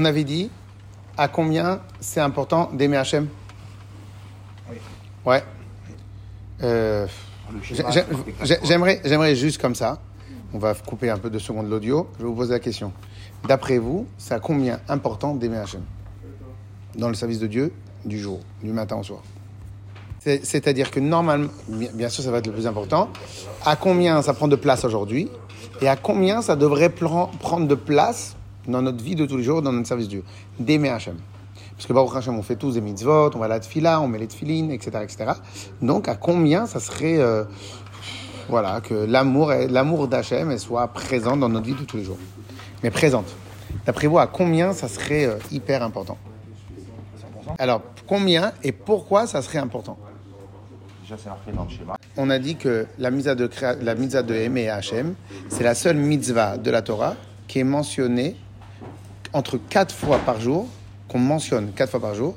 On avait dit à combien c'est important d'aimer Hachem Oui. Ouais. Euh. J'aimerais, juste comme ça. On va couper un peu de secondes l'audio. Je vais vous poser la question. D'après vous, c'est à combien important d'aimer Hachem dans le service de Dieu du jour, du matin au soir? C'est- C'est-à-dire que normalement, bien sûr, ça va être le plus important. À combien ça prend de place aujourd'hui? Et à combien ça devrait prendre de place dans notre vie de tous les jours, dans notre service de Dieu D'aimer Hachem. Parce que Baruch Hashem, on fait tous des mitzvot, on va à la tefila, on met les tefilines, etc., etc. Donc, à combien ça serait, euh, voilà, que l'amour, l'amour d'Hachem soit présent dans notre vie de tous les jours Mais présente. D'après vous, à combien ça serait euh, hyper important? 100%. Alors, combien et pourquoi ça serait important? Déjà, c'est marqué dans le schéma. On a dit que la mitzvah de, la mitzvah de aimer Hachem, c'est la seule mitzvah de la Torah qui est mentionnée entre 4 fois par jour, qu'on mentionne 4 fois par jour,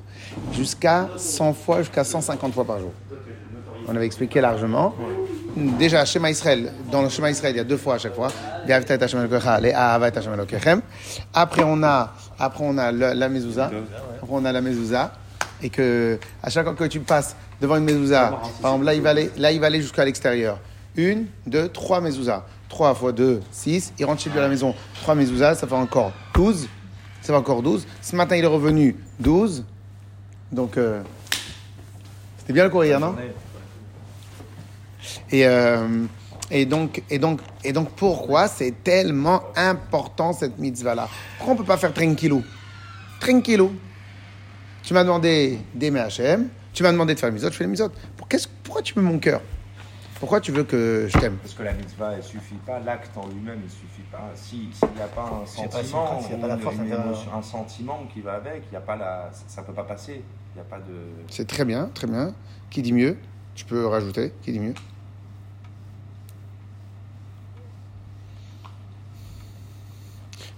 jusqu'à 100 fois, jusqu'à 150 fois par jour. On avait expliqué largement. Déjà, Shema Israël, dans le Shema Israël, il y a deux fois à chaque fois. Après, on a, après, on a le- la mezouza. Après, on a la mezouza. Et que, à chaque fois que tu passes devant une mezouza, par exemple, là, il va aller, là, il va aller jusqu'à l'extérieur. Une, deux, trois mezouza. Trois fois deux, six. Il rentre chez lui à la maison. Trois mezouza, ça fait encore douze. Ça fait encore douze. Ce matin, il est revenu douze. Donc, euh, c'était bien le courrier, non? Et, euh, et, donc, et, donc, et donc, pourquoi c'est tellement important cette mitzvah-là? Pourquoi on ne peut pas faire tranquillou? Tranquillou. Tu m'as demandé d'aimer Hachem, tu m'as demandé de faire les mitzvot, je fais les. Pour, qu'est-ce- pourquoi tu veux mon cœur? Pourquoi tu veux que je t'aime? Parce que la mitzvah, elle suffit pas. L'acte en lui-même, il suffit pas. Si- S'il n'y a pas un y pas sentiment, s'il y a pas la force une émotion- un sentiment qui va avec, il y a pas la, ça peut pas passer. Il n'y a pas de. C'est très bien, très bien. Qui dit mieux? Tu peux rajouter. Qui dit mieux?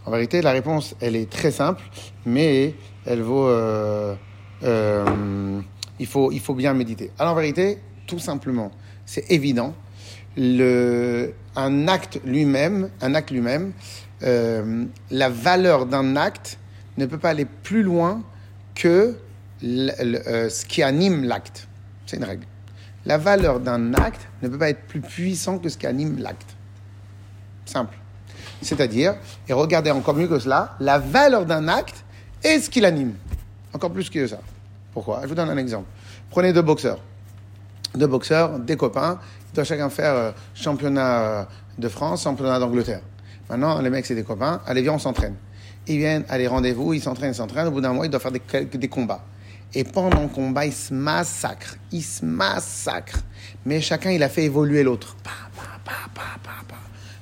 En vérité, la réponse, elle est très simple, mais elle vaut. euh, euh, il, faut, il faut bien méditer. Alors, en vérité, tout simplement, c'est évident. Un acte lui-même, un acte lui-même, euh, la valeur d'un acte ne peut pas aller plus loin que euh, ce qui anime l'acte. C'est une règle. La valeur d'un acte ne peut pas être plus puissant que ce qui anime l'acte. Simple. C'est-à-dire, et regardez encore mieux que cela, la valeur d'un acte est ce qui l'anime. Encore plus que ça. Pourquoi? Je vous donne un exemple. Prenez deux boxeurs. Deux boxeurs, des copains, ils doivent chacun faire euh, championnat euh, de France, championnat d'Angleterre. Maintenant, les mecs, c'est des copains. Allez, viens, on s'entraîne. Ils viennent, allez, rendez-vous, ils s'entraînent, ils s'entraînent. Au bout d'un mois, ils doivent faire des, combats. Et pendant le combat, ils se massacrent. Ils se massacrent. Mais chacun, il a fait évoluer l'autre.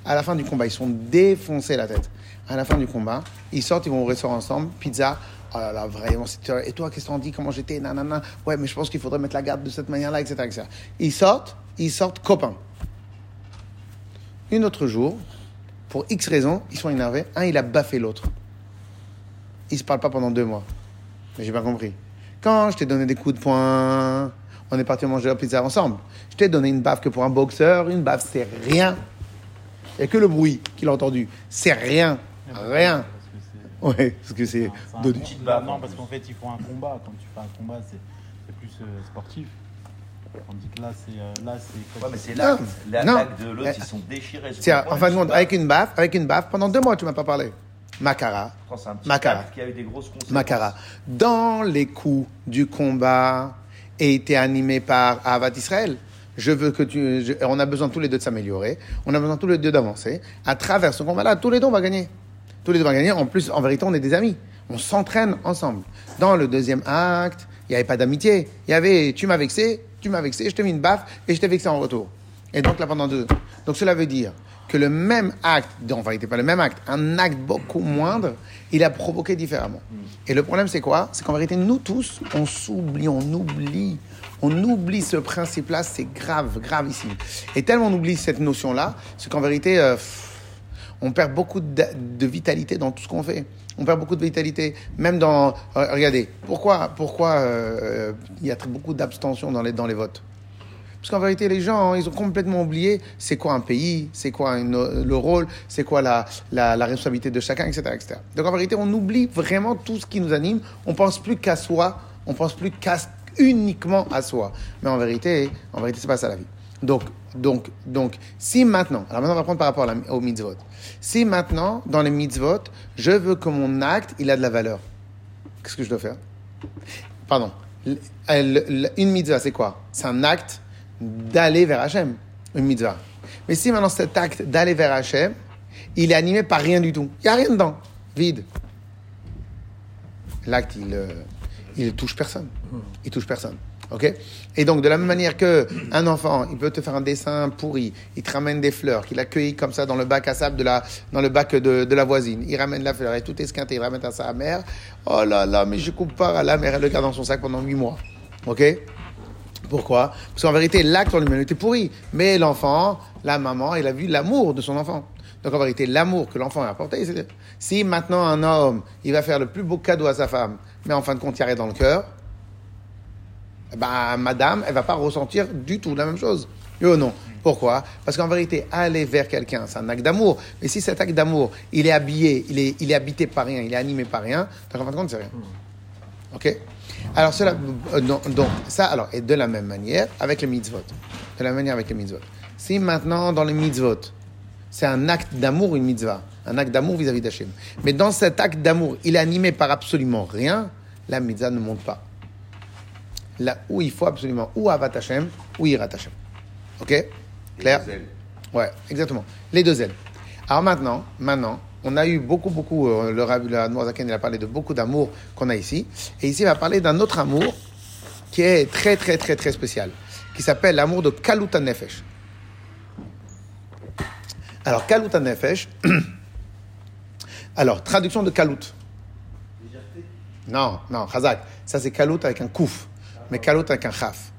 À la fin du combat, ils sont défoncés la tête. À la fin du combat, ils sortent, ils vont au restaurant ensemble, pizza. Oh là là, vraiment, et toi, qu'est-ce qu'on dit Comment j'étais? Nanana. Ouais, mais je pense qu'il faudrait mettre la garde de cette manière-là, etc., etc. Ils sortent, ils sortent copains. Un autre jour, pour X raisons, ils sont énervés. Un, il a baffé l'autre. Ils se parlent pas pendant deux mois. Mais j'ai pas compris. Quand je t'ai donné des coups de poing, on est parti manger la pizza ensemble. Je t'ai donné une baffe que pour un boxeur, une baffe, c'est rien. Il n'y a que le bruit qu'il a entendu. C'est rien. Rien. C'est- Ouais, parce que c'est c'est Dodi. combat. Petite baffe, Non, parce qu'en fait, il faut un combat. Quand tu fais un combat, c'est c'est plus euh, sportif. Tandis que là, c'est. euh, là, c'est Ouais, mais c'est non. L'acte de l'autre, ils sont déchirés. point, en fin de ils compte, avec une baffe, avec une baffe, pendant deux mois, tu m'as pas parlé. C'est un petit acte qui a eu des grosses conséquences. Makara. Dans les coups du combat, et été animé par Avat Israël. Je veux que tu. je- on a besoin tous les deux de s'améliorer. On a besoin tous les deux d'avancer. À travers ce combat-là, tous les deux, on va gagner. Tous les deux, on va gagner. En plus, en vérité, on est des amis. On s'entraîne ensemble. Dans le deuxième acte, il n'y avait pas d'amitié. Il y avait tu m'as vexé, tu m'as vexé, je t'ai mis une baffe et je t'ai vexé en retour. Et donc là, pendant deux. Donc cela veut dire que le même acte, en vérité, pas le même acte, un acte beaucoup moindre, il a provoqué différemment. Et le problème, c'est quoi? C'est qu'en vérité, nous tous, on s'oublie, on oublie. On oublie ce principe-là, c'est grave, gravissime. Et tellement on oublie cette notion-là, c'est qu'en vérité, euh, on perd beaucoup de, vitalité dans tout ce qu'on fait. On perd beaucoup de vitalité, même dans. euh, regardez, pourquoi, pourquoi euh, il y a très- beaucoup d'abstention dans les, dans les votes? Parce qu'en vérité, les gens, ils ont complètement oublié c'est quoi un pays, c'est quoi le rôle, c'est quoi la, la, la responsabilité de chacun, etc., etc. Donc en vérité, on oublie vraiment tout ce qui nous anime. On pense plus qu'à soi, on pense plus qu'à uniquement à soi. Mais en vérité, en vérité, c'est pas ça la vie. Donc, donc, donc, si maintenant, alors maintenant on va prendre par rapport à la- au mitzvot. Si maintenant, dans les mitzvot, je veux que mon acte, il a de la valeur, qu'est-ce que je dois faire? Pardon. L- Une mitzvah, c'est quoi? C'est un acte d'aller vers Hachem. Une mitzvah. Mais si maintenant cet acte d'aller vers Hachem, il est animé par rien du tout. Il n'y a rien dedans. Vide. L'acte, il, euh, il touche personne. Il touche personne. OK? Et donc, de la même manière que un enfant, il peut te faire un dessin pourri, il te ramène des fleurs, qu'il accueille comme ça dans le bac à sable de la, dans le bac de, de la voisine. Il ramène la fleur et tout esquinté, il ramène à sa mère. Oh là là, mais je coupe pas à la mère, elle le garde dans son sac pendant huit mois. OK? Pourquoi? Parce qu'en vérité, l'acte en lui-même était pourri. Mais l'enfant, la maman, il a vu l'amour de son enfant. Donc en vérité, l'amour que l'enfant a apporté. Si maintenant un homme, il va faire le plus beau cadeau à sa femme, mais en fin de compte, il y a rien dans le cœur, ben, madame, elle va pas ressentir du tout la même chose. Oui ou non Pourquoi? Parce qu'en vérité, aller vers quelqu'un, c'est un acte d'amour. Mais si cet acte d'amour, il est habillé, il est, il est habité par rien, il est animé par rien, donc en fin de compte, c'est rien. Ok? Alors, cela, euh, donc, donc, ça, alors, et de la même manière avec les mitzvot. De la même manière avec les mitzvot. Si maintenant, dans les mitzvot, c'est un acte d'amour, une mitzvah, un acte d'amour vis-à-vis d'Hachem. Mais dans cet acte d'amour, il est animé par absolument rien, la mitzvah ne monte pas. Là où il faut absolument ou Avat Hashem, ou Irat Hashem. Ok? Clair? Les ailes. Ouais, exactement. Les deux ailes. Alors maintenant, maintenant, on a eu beaucoup, beaucoup, euh, le Rabbi Admorazaken, il a parlé de beaucoup d'amour qu'on a ici. Et ici, il va parler d'un autre amour qui est très, très, très, très spécial, qui s'appelle l'amour de Kaluta Nefesh. Alors, Kaluta Nefesh, alors, traduction de Kalut. Non, non, Chazak. Ça, c'est Kalut avec un kouf, mais Kalut avec un chaf.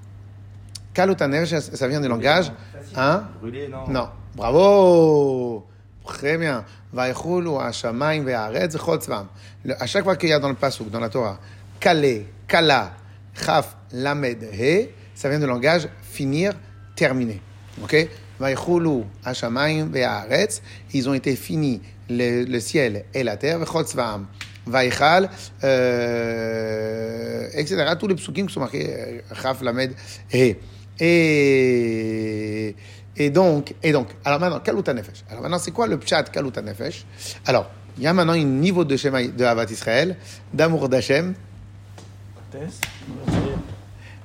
Nefesh, ça- ça vient du langage, hein? Brûlé, non? Non. Bravo Très bien. Vaïchoulu Hashamayim ve'aretz v'chol tzvam. Le- À chaque fois qu'il y a dans le pasuk, dans la Torah, Kale, Kala, Chaf, Lamed, He, ça vient du langage finir, terminer. Ok? Vaïchoulu Hashamayim ve'aretz. Ils ont été finis, le, le ciel et la terre, v'chol tzvam. Vaïchal, euh, etc. Tous les psukim qui sont marqués, Chaf, Lamed, He. Et, et donc, et donc, alors maintenant, Kaluta Nefesh. Alors maintenant, c'est quoi le pshat Kaluta Nefesh Alors, il y a maintenant un niveau de Shema de Havat Israël, d'amour d'Hachem,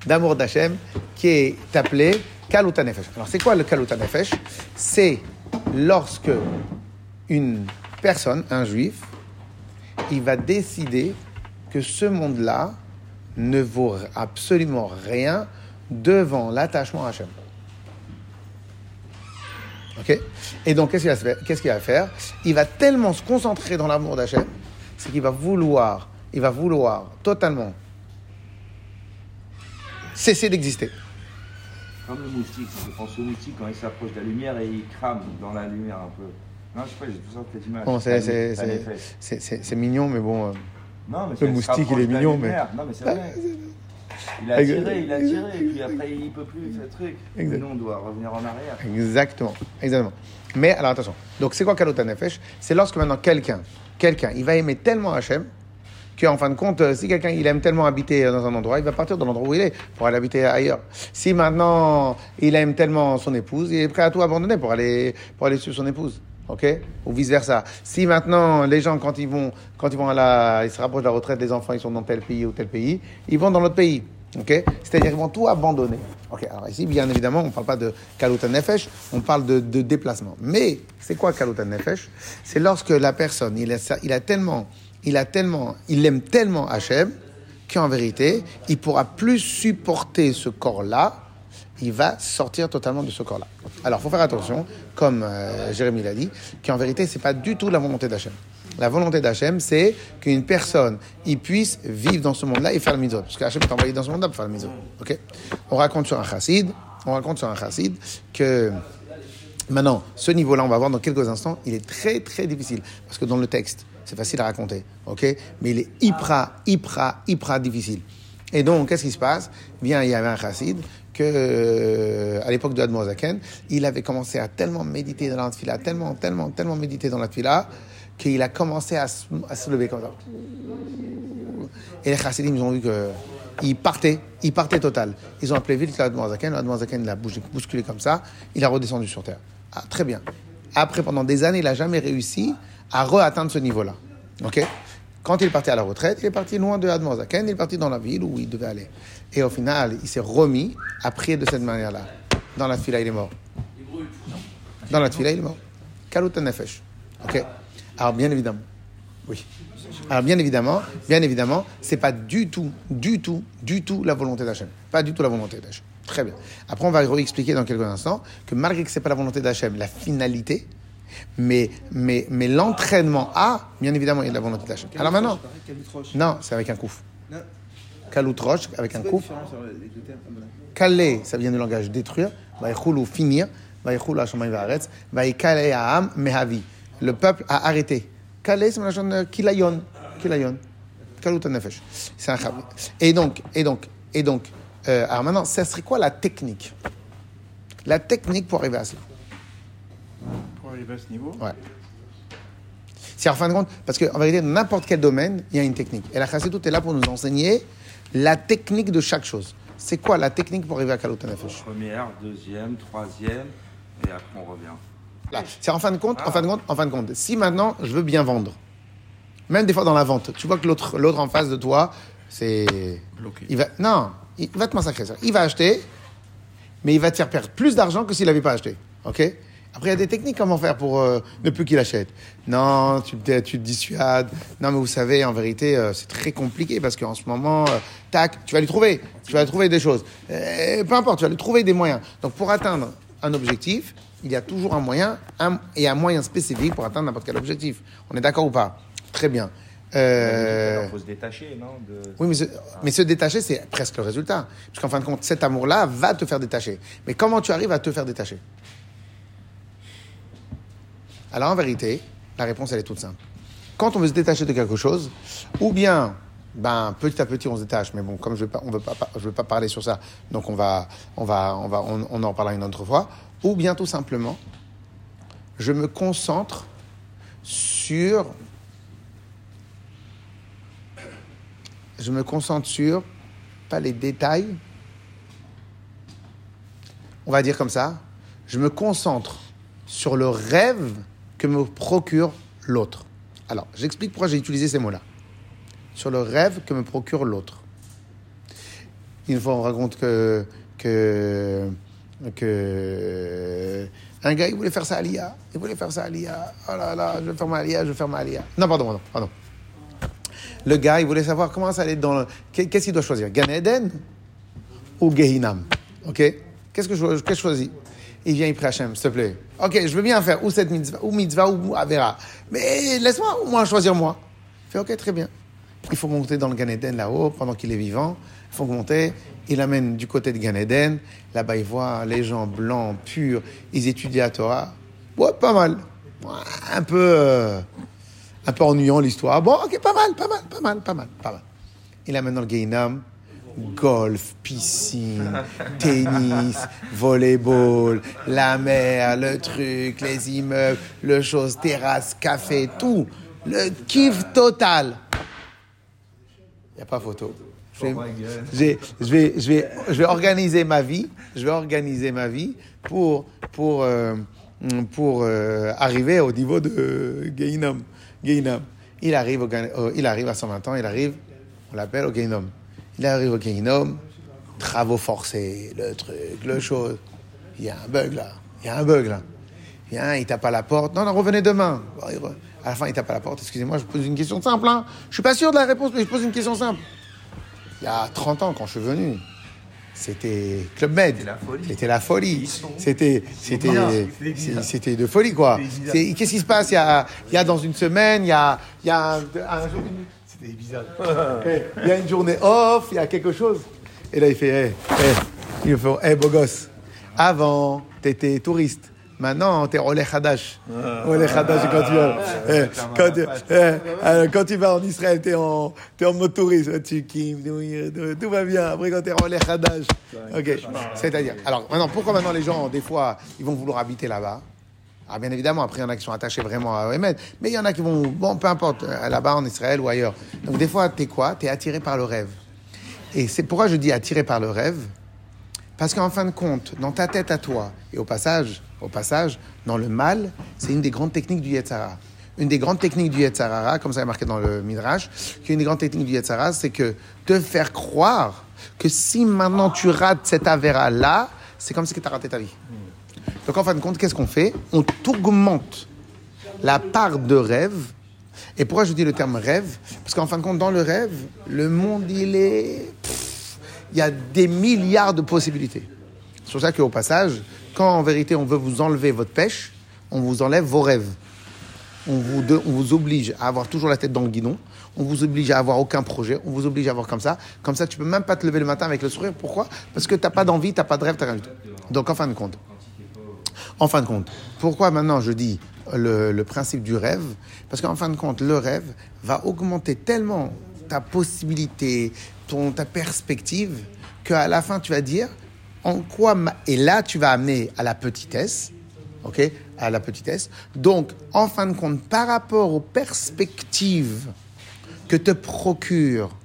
d'amour d'Hachem, qui est appelé Kaluta Nefesh. Alors, c'est quoi le Kaluta Nefesh C'est lorsque une personne, un juif, il va décider que ce monde-là ne vaut absolument rien devant l'attachement à Hachem. Ok? Et donc, qu'est-ce qu'il va, faire? Il va tellement se concentrer dans l'amour d'Hachem, c'est qu'il va vouloir, il va vouloir totalement cesser d'exister. Comme le moustique, je pense au moustique quand il s'approche de la lumière et il crame dans la lumière un peu. Non, je sais pas, j'ai. Bon, c'est- mignon, mais bon. euh, Non, mais Le moustique, il est mignon, lumière. Non, mais c'est vrai. Il a tiré, il a tiré, et puis après il peut plus faire truc. Et Exact. nous, on doit revenir en arrière. Exactement, exactement. Mais alors attention. Donc c'est quoi Kalota Nefesh? C'est lorsque maintenant quelqu'un, quelqu'un, il va aimer tellement Hachem qu'en fin de compte, euh, si quelqu'un il aime tellement habiter dans un endroit, il va partir de l'endroit où il est pour aller habiter ailleurs. Si maintenant il aime tellement son épouse, il est prêt à tout abandonner pour aller pour aller suivre son épouse. Ok? Ou vice versa. Si maintenant les gens quand ils vont quand ils vont à la, ils se rapprochent de la retraite, les enfants ils sont dans tel pays ou tel pays, ils vont dans l'autre pays. Ok? C'est-à-dire qu'ils vont tout abandonner. Ok Alors ici, bien évidemment, on ne parle pas de kaluta nefesh, on parle de, de déplacement. Mais c'est quoi kaluta nefesh? C'est lorsque la personne, il a, il a tellement, il a tellement, il aime tellement Hachem qu'en vérité, il pourra plus supporter ce corps-là. Il va sortir totalement de ce corps-là. Alors, faut faire attention, comme euh, Jérémie l'a dit, qu'en vérité, c'est pas du tout la volonté d'Hachem. La volonté d'Hachem, c'est qu'une personne, il puisse vivre dans ce monde-là et faire le mitzvot. Parce qu'Hachem est envoyé dans ce monde-là pour faire le mitzvot. Ok? On raconte sur un chassid, on raconte sur un chassid que Maintenant, ce niveau-là, on va voir dans quelques instants, il est très très difficile. Parce que dans le texte, c'est facile à raconter, ok? Mais il est hyper, hyper, hyper difficile. Et donc, qu'est-ce qui se passe? Bien, il y avait un chassid que euh, à l'époque de Admozaken, il avait commencé à tellement méditer dans la tellement, tellement, tellement méditer dans la qu'il a commencé à, se- lever comme ça. Et les chassidim, ils ont vu que il partait, il partait total. Ils ont appelé vite l'Admozaken, l'Admozaken l'a bousculé comme ça, il a redescendu sur terre. Ah, très bien. Après, pendant des années, il n'a jamais réussi à re-atteindre ce niveau-là. Ok? Quand il est à la retraite, il est parti loin de Admozaken, il est parti dans la ville où il devait aller. Et au final, il s'est remis à prier de cette manière-là. Dans la fila, il est mort. Dans la fila, il est mort. Kalut nefesh. Ok Alors, bien évidemment. Oui. Alors, bien évidemment, bien évidemment, c'est pas du tout, du tout, du tout la volonté d'Hachem. Pas du tout la volonté d'Hachem. Très bien. Après, on va réexpliquer dans quelques instants que malgré que c'est pas la volonté d'Hachem, la finalité, mais, mais, mais l'entraînement a, bien évidemment, il y a de la volonté d'Hachem. Alors maintenant, non, c'est avec un kouf. Non. Kalut roche, avec un voilà. Kalé, ça? Vient du langage détruire. Vaïchoulou, finir. Vaïchoulou, Hashamayim Vaaretz. Vaïkalé, Aham, Mehavi. Le peuple a arrêté. Kalé, c'est la de Kilayon. Kilayon. Kalut Nefesh. C'est un chav. Et donc, et donc, et donc, euh, alors maintenant, ça serait quoi la technique? La technique pour arriver à cela Pour arriver à ce niveau, Ouais. C'est en fin de compte, parce qu'en vérité, dans n'importe quel domaine, il y a une technique. Et la Chassidoute est là pour nous enseigner la technique de chaque chose. C'est quoi la technique pour arriver à Kalut Nefesh Première, deuxième, troisième, et après on revient. Là, c'est en fin de compte, en fin de compte, en fin de compte. Si maintenant je veux bien vendre, même des fois dans la vente, tu vois que l'autre, l'autre en face de toi, c'est, bloqué. il va, non, il va te massacrer ça. Il va acheter, mais il va te faire perdre plus d'argent que s'il n'avait pas acheté. Ok? Après, il y a des techniques comment faire pour euh, ne plus qu'il achète. Non, tu, te- tu te dissuades. Non, mais vous savez, en vérité, euh, c'est très compliqué parce qu'en ce moment, euh, tac, tu vas lui trouver. Tu vas lui trouver des choses. Peu importe, tu vas lui trouver des moyens. Donc, pour atteindre un objectif, il y a toujours un moyen un- et un moyen spécifique pour atteindre n'importe quel objectif. On est d'accord ou pas? Très bien. Euh, Il faut se détacher, non de... oui, mais se, mais se détacher, c'est presque le résultat. Parce qu'en fin de compte, cet amour-là va te faire détacher. Mais comment tu arrives à te faire détacher? Alors en vérité, la réponse, elle est toute simple. Quand on veut se détacher de quelque chose, ou bien, ben, petit à petit, on se détache, mais bon, comme je ne veux, veux pas parler sur ça, donc on, va, on, va, on, va, on, on en parlera une autre fois, ou bien tout simplement, je me concentre sur je me concentre sur, pas les détails, on va dire comme ça, je me concentre sur le rêve que me procure l'autre. Alors, j'explique pourquoi j'ai utilisé ces mots-là. Sur le rêve que me procure l'autre. Une fois, on raconte que, que, que un gars, il voulait faire ça à l'IA. Il voulait faire ça à l'IA. Oh là là, je vais faire ma l'IA, je vais faire ma l'IA. Non, pardon, pardon, pardon. Le gars, il voulait savoir comment ça allait dans le... Qu'est-ce qu'il doit choisir? Gan Eden ou Gehinam? Ok? Qu'est-ce que je, qu'est-ce que je choisis? Il vient, il prie Hachem, s'il te plaît. Ok, je veux bien faire ou cette mitzvah, ou mitzvah, ou Avera. Mais laisse-moi au moins choisir moi. Fait, ok, très bien. Il faut monter dans le Gan Eden là-haut pendant qu'il est vivant. Il faut monter. Il amène du côté de Gan Eden. Là-bas, il voit les gens blancs, purs. Ils étudient la Torah. Ouais, pas mal. Un peu... euh, un peu ennuyant l'histoire. Bon, ok, pas mal, pas mal, pas mal, pas mal, pas mal. Il amène dans le Gainam golf, piscine, tennis, volleyball, la mer, le truc, les immeubles, le chose, terrasse, café, tout. Le kiff total. Il n'y a pas photo. Je vais, j'ai- je vais, je vais, je vais organiser ma vie. Je vais organiser ma vie pour, pour, euh, pour euh, arriver au niveau de Gainam. Gainam. Il arrive, au, Gan- euh, il arrive à 120 ans, il arrive, on l'appelle au Gainam. Il arrive au Gainam, travaux forcés, le truc, le chose. Il y a un bug là. Il y a un bug là. Il il tape à la porte. Non, non, revenez demain. À la fin, il tape à la porte. Excusez-moi, je pose une question simple. Hein. Je suis pas sûr de la réponse, mais je pose une question simple. Il y a 30 ans, quand je suis venu, c'était Club Med. C'était la folie. C'était la folie. C'était, c'était, de folie, quoi. Qu'est-ce qui se passe? Il y, a, il y a dans une semaine, il y a, il y a un, c'était bizarre. Il y a une journée off, il y a quelque chose. Et là, il fait, hé, il me fait, hé, beau gosse, avant, t'étais touriste. Maintenant, t'es Oleh Hadash. Oleh Hadash, quand tu vas, eh, quand, tu- eh, quand tu vas en Israël, t'es en, t'es en mode touriste. Tu kiffes, tout, tout va bien. Après, quand t'es Oleh Hadash. Ok. C'est-à-dire. Alors, maintenant, pourquoi maintenant les gens, des fois, ils vont vouloir habiter là-bas? Ah, bien évidemment, après, il y en a qui sont attachés vraiment à Oemet, mais il y en a qui vont, bon, peu importe, là-bas en Israël ou ailleurs. Donc, des fois, t'es quoi? T'es attiré par le rêve. Et c'est pourquoi je dis attiré par le rêve, parce qu'en fin de compte, dans ta tête à toi, et au passage, au passage, dans le mal, c'est une des grandes techniques du Yetzara. Une des grandes techniques du Yetzara, comme ça est marqué dans le Midrash, qu'une des grandes techniques du Yetzara, c'est que te faire croire que si maintenant tu rates cet avéra-là, c'est comme si tu as raté ta vie. Donc en fin de compte, qu'est-ce qu'on fait? On augmente la part de rêve. Et pourquoi je dis le terme rêve? Parce qu'en fin de compte, dans le rêve, le monde, il est... Il y a des milliards de possibilités. C'est pour ça qu'au passage, quand en vérité on veut vous enlever votre pêche, on vous enlève vos rêves. On vous, on vous oblige à avoir toujours la tête dans le guidon. On vous oblige à avoir aucun projet. On vous oblige à avoir comme ça. Comme ça, tu peux même pas te lever le matin avec le sourire. Pourquoi? Parce que tu n'as pas d'envie, tu n'as pas de rêve, tu rien du tout. Donc, en fin de compte, en fin de compte, pourquoi maintenant je dis le, principe du rêve? Parce qu'en fin de compte, le rêve va augmenter tellement ta possibilité, ton, ta perspective, qu'à la fin, tu vas dire en quoi. Et là, tu vas amener à la petitesse, ok? À la petitesse. Donc, en fin de compte, par rapport aux perspectives que te procure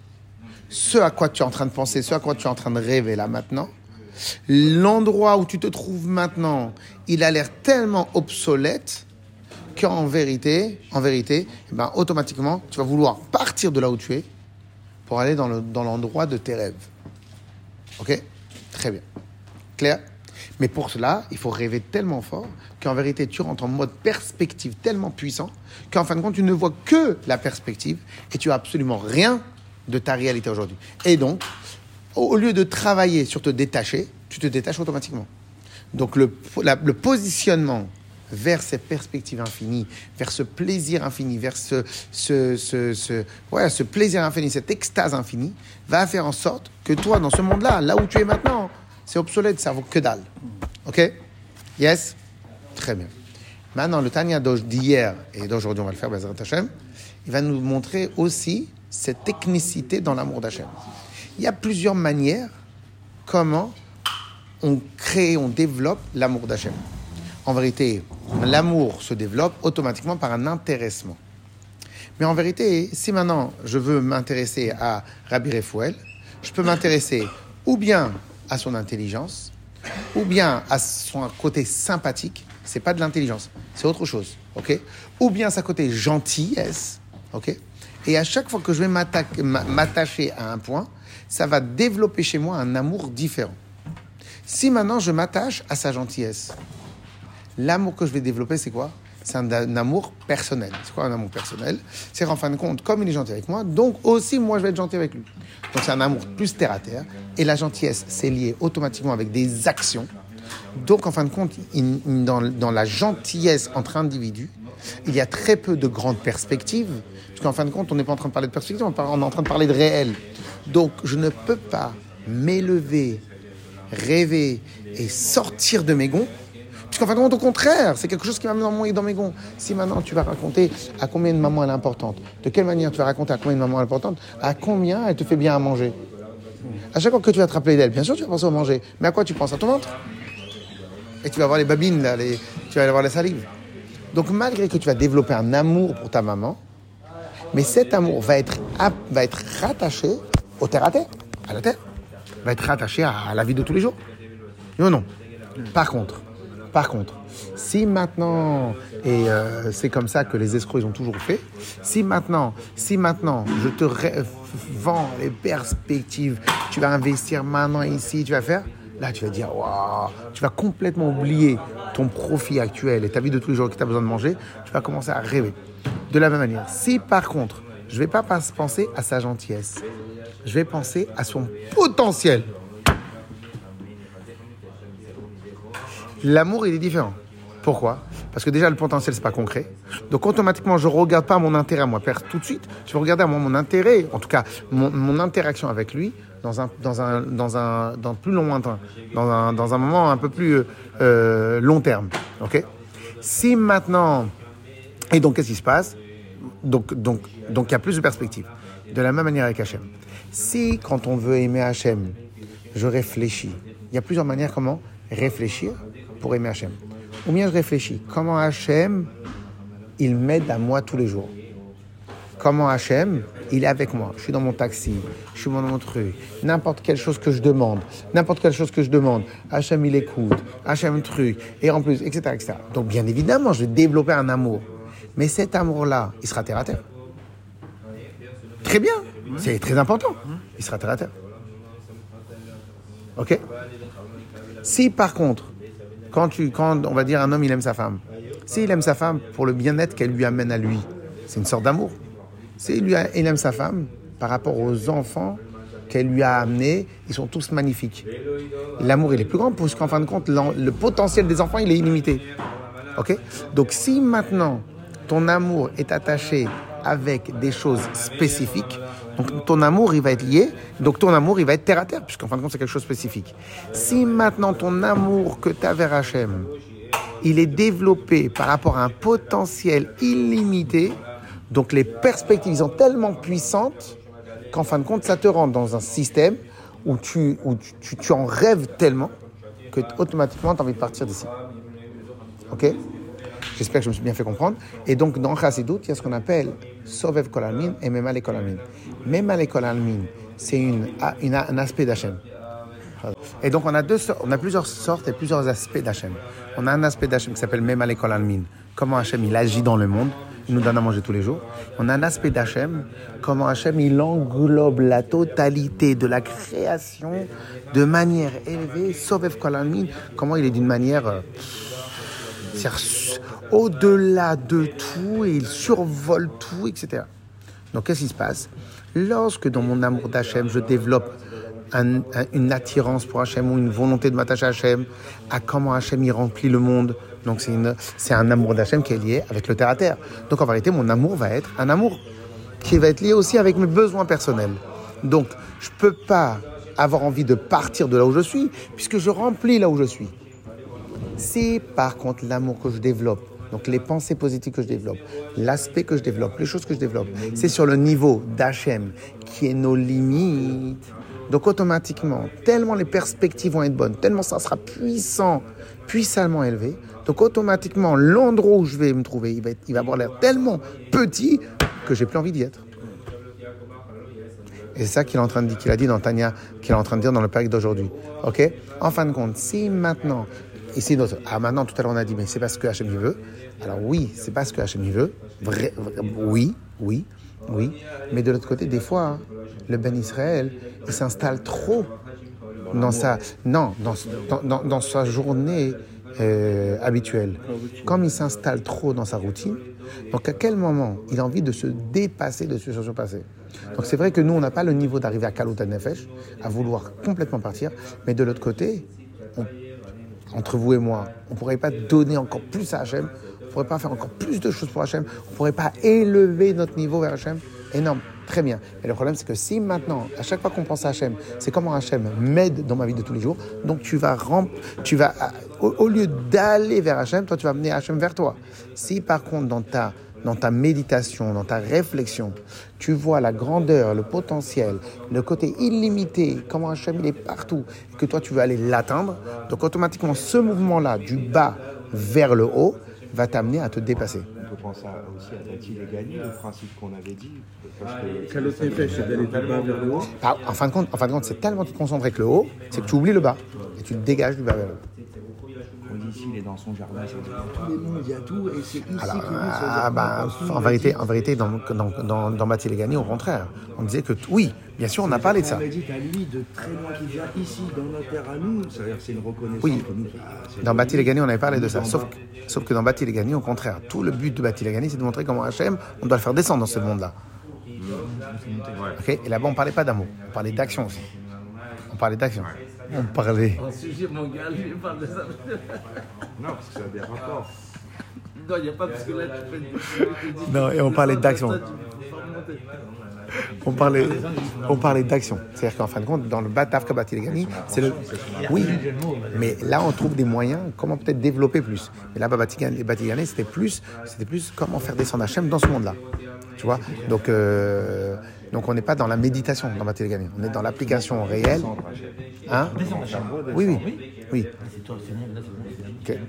ce à quoi tu es en train de penser, ce à quoi tu es en train de rêver là maintenant, l'endroit où tu te trouves maintenant, il a l'air tellement obsolète qu'en vérité, en vérité, eh ben, automatiquement, tu vas vouloir partir de là où tu es pour aller dans le- dans l'endroit de tes rêves. Ok? Très bien. Clair? Mais pour cela, il faut rêver tellement fort qu'en vérité, tu rentres en mode perspective tellement puissant qu'en fin de compte, tu ne vois que la perspective et tu as absolument rien de ta réalité aujourd'hui. Et donc, au au lieu de travailler sur te détacher, tu te détaches automatiquement. Donc le, le positionnement vers ces perspectives infinies, vers ce plaisir infini, vers ce, ce, ce, ouais, ce plaisir infini, cette extase infinie, va faire en sorte que toi, dans ce monde-là, là où tu es maintenant, c'est obsolète, ça vaut que dalle. OK? Yes? Très bien. Maintenant, le Tanya d'hier et d'aujourd'hui, on va le faire, Hashem, il va nous montrer aussi cette technicité dans l'amour d'Hachem. Il y a plusieurs manières comment on crée, on développe l'amour d'Hachem. En vérité, l'amour se développe automatiquement par un intéressement. Mais en vérité, si maintenant je veux m'intéresser à Rabbi Refouel, je peux m'intéresser ou bien à son intelligence, ou bien à son côté sympathique, c'est pas de l'intelligence, c'est autre chose, ok? Ou bien sa côté gentillesse, ok? Et à chaque fois que je vais m'attacher à un point, ça va développer chez moi un amour différent. Si maintenant je m'attache à sa gentillesse, l'amour que je vais développer, c'est quoi? C'est un, amour personnel. C'est quoi un amour personnel? C'est en fin de compte, comme il est gentil avec moi, donc aussi moi je vais être gentil avec lui. Donc c'est un amour plus terre à terre. Et la gentillesse, c'est lié automatiquement avec des actions. Donc en fin de compte, dans, dans la gentillesse entre individus, il y a très peu de grandes perspectives. Parce qu'en fin de compte, on n'est pas en train de parler de perspective, on est en train de parler de réel. Donc je ne peux pas m'élever, rêver et sortir de mes gonds Puisqu'en fin de compte, au contraire, c'est quelque chose qui va dans, dans mes gonds. Si maintenant tu vas raconter à combien de mamans elle est importante, de quelle manière tu vas raconter à combien de mamans elle est importante, à combien elle te fait bien à manger. À chaque fois que tu vas te rappeler d'elle, bien sûr, tu vas penser au manger. Mais à quoi tu penses? À ton ventre Et tu vas avoir les babines, là, les- tu vas avoir la salive. Donc, malgré que tu vas développer un amour pour ta maman, mais cet amour va être, va être rattaché au terre à terre, à la terre, va être rattaché à, la vie de tous les jours. Ou non Par contre, par contre, si maintenant, et euh, c'est comme ça que les escrocs ils ont toujours fait, si maintenant, si maintenant je te vends les perspectives, tu vas investir maintenant ici, tu vas faire, là tu vas dire, waouh, tu vas complètement oublier ton profit actuel et ta vie de tous les jours que tu as besoin de manger, tu vas commencer à rêver. De la même manière, si par contre, je vais pas pas penser à sa gentillesse, je vais penser à son potentiel. L'amour, il est différent. Pourquoi? Parce que déjà, le potentiel, c'est pas concret. Donc, automatiquement, je regarde pas mon intérêt à moi, père, tout de suite. Je vais regarder à moi mon intérêt, en tout cas, mon, interaction avec lui, dans un, dans un, dans un, dans plus dans un, dans un moment un peu plus euh, long terme. Ok? Si maintenant, et donc qu'est-ce qui se passe? Donc, donc, donc il y a plus de perspectives. De la même manière avec Hachem. Si quand on veut aimer Hachem, je réfléchis, il y a plusieurs manières comment réfléchir pour aimer Hachem. Ou bien je réfléchis comment Hachem, il m'aide à moi tous les jours. Comment Hachem, il est avec moi. Je suis dans mon taxi, je suis dans mon truc. N'importe quelle chose que je demande, n'importe quelle chose que je demande, Hachem, il écoute. Hachem, truc. Et en plus, etc., etc. Donc, bien évidemment, je vais développer un amour. Mais cet amour-là, il sera terre à terre. Très bien. C'est très important. Il sera terre à terre. Ok Si par contre, quand, on va dire un homme, il aime sa femme, s'il aime sa femme pour le bien-être qu'elle lui amène à lui, c'est une sorte d'amour. S'il il aime sa femme par rapport aux enfants qu'elle lui a amenés, ils sont tous magnifiques. L'amour, il est plus grand parce qu'en fin de compte, le potentiel des enfants, il est illimité. Ok Donc si maintenant ton amour est attaché avec des choses spécifiques, donc ton amour il va être lié, donc ton amour il va être terre à terre, puisqu'en fin de compte c'est quelque chose de spécifique. Si maintenant ton amour que tu as vers Hachem, il est développé par rapport à un potentiel illimité, donc les perspectives sont tellement puissantes qu'en fin de compte ça te rend dans un système où tu, où tu, tu- tu en rêves tellement que automatiquement tu as envie de partir d'ici. Ok? J'espère que je me suis bien fait comprendre. Et donc, dans Chassidut, il y a ce qu'on appelle Sovev Kolalmin et Memale Kolalmin. Memale Kolalmin, c'est une, une- un aspect d'Hachem. Et donc, on a, deux, on a plusieurs sortes et plusieurs aspects d'Hachem. On a un aspect d'Hachem qui s'appelle Memale Kolalmin. Comment Hachem, il agit dans le monde. Il nous donne à manger tous les jours. On a un aspect d'Hachem. Comment Hachem, il englobe la totalité de la création de manière élevée. Sovev Kolalmin. Comment il est d'une manière... euh, au-delà de tout il survole tout, etc. Donc qu'est-ce qui se passe? Lorsque dans mon amour d'Hachem, je développe un- un- une attirance pour Hachem ou une volonté de m'attacher à Hachem, à comment Hachem y remplit le monde, donc c'est un amour d'Hachem qui est lié avec le terre-à-terre. Donc en vérité, mon amour va être un amour qui va être lié aussi avec mes besoins personnels. Donc je ne peux pas avoir envie de partir de là où je suis, puisque je remplis là où je suis. Si par contre l'amour que je développe, donc les pensées positives que je développe, l'aspect que je développe, les choses que je développe, c'est sur le niveau d'Hachem qui est nos limites. Donc automatiquement, tellement les perspectives vont être bonnes, tellement ça sera puissant, puissamment élevé, donc automatiquement l'endroit où je vais me trouver, il va, il avoir l'air tellement petit que j'ai plus envie d'y être. Et c'est ça qu'il est en train de dire, qu'il a dit dans Tania, qu'il est en train de dire dans le pacte d'aujourd'hui. Ok? En fin de compte, si maintenant, notre, ah maintenant, tout à l'heure on a dit, mais c'est parce que Hachem il veut. Alors oui, c'est parce que Hachem il veut. Vrai, oui, oui, oui. Mais de l'autre côté, des fois, hein, le Ben Israël, il s'installe trop dans sa, non, dans, dans, dans- sa journée euh, habituelle. Comme il s'installe trop dans sa routine, donc à quel moment il a envie de se dépasser, de se surpasser Donc c'est vrai que nous, on n'a pas le niveau d'arriver à Kalut Nefesh, à vouloir complètement partir, mais de l'autre côté, on- entre vous et moi, on ne pourrait pas donner encore plus à Hachem, on ne pourrait pas faire encore plus de choses pour Hachem, on ne pourrait pas élever notre niveau vers Hachem. Énorme, très bien. Mais le problème, c'est que si maintenant, à chaque fois qu'on pense à Hachem, c'est comment Hachem m'aide dans ma vie de tous les jours, donc tu vas, rem- tu vas au, au lieu d'aller vers Hachem, toi, tu vas mener Hachem vers toi. Si par contre, dans ta, dans ta méditation, dans ta réflexion, tu vois la grandeur, le potentiel, le côté illimité, comment Hachem il est partout, et que toi tu veux aller l'atteindre, donc automatiquement ce mouvement-là, du bas vers le haut, va t'amener à te dépasser. On peut penser à- aussi à Dati Legani, le principe qu'on avait dit. Que Kalot Nefesh, c'est d'aller du bas vers le haut? Ah, en fin de compte, en fin de compte, c'est tellement tu te concentres avec le haut, c'est que tu oublies le bas et tu te dégages du bas vers le haut. Ici, il est dans son jardin. ça veut dire- Tous les mondes, il y a tout, et c'est ici Alors, que lui, ah, bah, en vérité, en vérité, dans, dans, dans, dans Gagnés, au contraire, on disait que oui, bien sûr, on a parlé de ça. On dit à lui de très loin qui vient ici, dans notre terre à nous. C'est-à-dire que c'est une reconnaissance Oui. que nous. ah, Dans Bâti les Gagnés, on avait parlé de ça. Sauf, que- sauf que dans Bâti les Gagnés, au contraire, tout le but de Bâti les Gagnés, c'est de montrer comment Hachem, on doit le faire descendre dans ce monde-là. Ok? Et là-bas, on parlait pas d'amour, on parlait d'action aussi. On parlait d'action. On parlait. En sujet, mon gars, lui, il parle de ça. Non, parce que ça a des rapports. Non, il n'y a pas parce que là, tu fais une. Non, et on parlait d'action. On parlait, on parlait d'action. C'est-à-dire qu'en fin de compte, dans le Batavka Batilegani, c'est le. Oui, mais là, on trouve des moyens, comment peut-être développer plus. Mais là, Batigani, Batigani, c'était plus, c'était plus comment faire descendre Hachem dans ce monde-là. Tu vois Donc, euh, donc on n'est pas dans la méditation dans Batilegani. On est dans l'application réelle. Hein Oui, oui. Oui. C'est